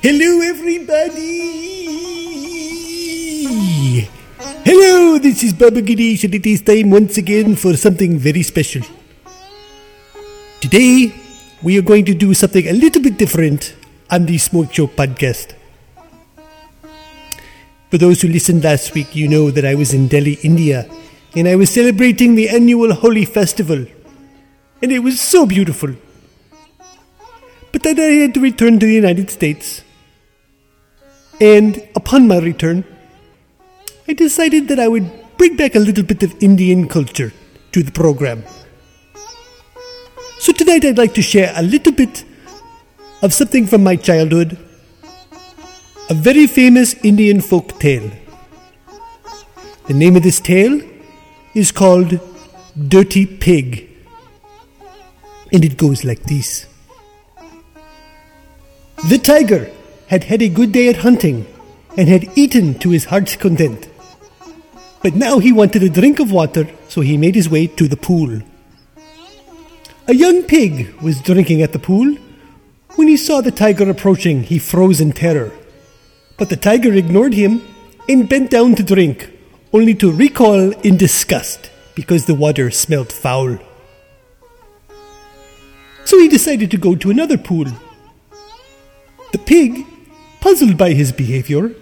Hello, everybody! Hello, this is Baba Ganesh, and it is time once again for something very special. Today, we are going to do something a little bit different on the Smoke Show podcast. For those who listened last week, you know that I was in Delhi, India, and I was celebrating the annual Holi festival. And it was so beautiful. But I had to return to the United States. And upon my return, I decided that I would bring back a little bit of Indian culture to the program. So tonight I'd like to share a little bit of something from my childhood, a very famous Indian folk tale. The name of this tale is called Dirty Pig, and it goes like this The tiger had had a good day at hunting and had eaten to his heart's content. But now he wanted a drink of water, so he made his way to the pool. A young pig was drinking at the pool. When he saw the tiger approaching, he froze in terror. But the tiger ignored him and bent down to drink, only to recoil in disgust because the water smelt foul. So he decided to go to another pool. The pig, puzzled by his behavior,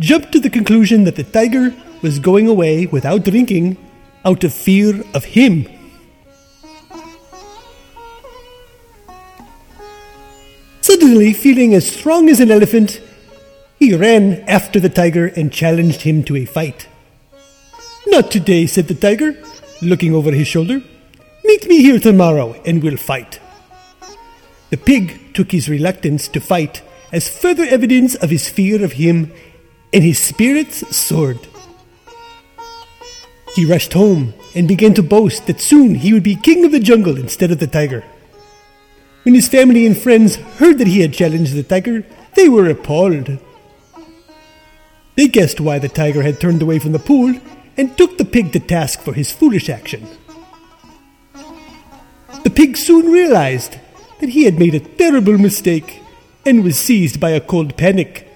jumped to the conclusion that the tiger was going away without drinking out of fear of him. Suddenly, feeling as strong as an elephant, he ran after the tiger and challenged him to a fight. Not today, said the tiger, looking over his shoulder. Meet me here tomorrow and we'll fight. The pig took his reluctance to fight as further evidence of his fear of him, and his spirits soared. He rushed home and began to boast that soon he would be king of the jungle instead of the tiger. When his family and friends heard that he had challenged the tiger, they were appalled. They guessed why the tiger had turned away from the pool and took the pig to task for his foolish action. The pig soon realized that he had made a terrible mistake and was seized by a cold panic.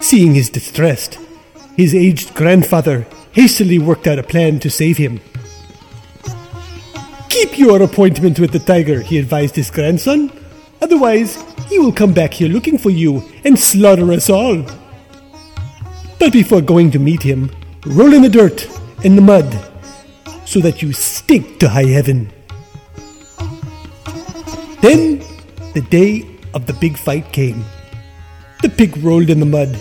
Seeing his distress, his aged grandfather hastily worked out a plan to save him. Keep your appointment with the tiger, he advised his grandson. Otherwise, he will come back here looking for you and slaughter us all. But before going to meet him, roll in the dirt and the mud so that you stink to high heaven. Then the day of the big fight came. The pig rolled in the mud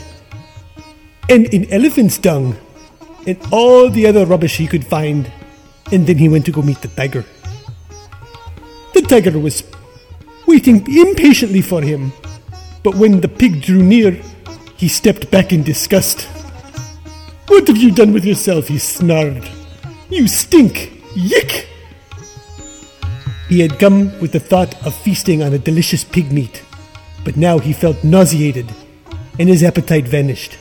and in elephant's dung and all the other rubbish he could find, and then he went to go meet the tiger. The tiger was waiting impatiently for him, but when the pig drew near, he stepped back in disgust. What have you done with yourself? he snarled. You stink! Yick! He had come with the thought of feasting on a delicious pig meat, but now he felt nauseated, and his appetite vanished.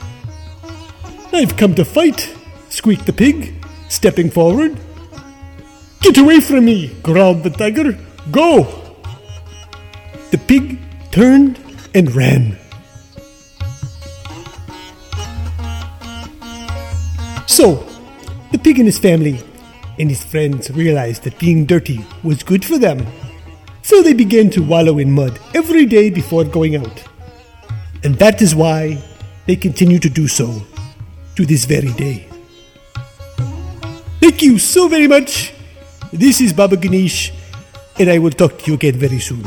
I've come to fight, squeaked the pig, stepping forward. Get away from me, growled the tiger. Go! The pig turned and ran. So, the pig and his family and his friends realized that being dirty was good for them. So they began to wallow in mud every day before going out. And that is why they continue to do so to this very day. Thank you so very much. This is Baba Ganesh, and I will talk to you again very soon.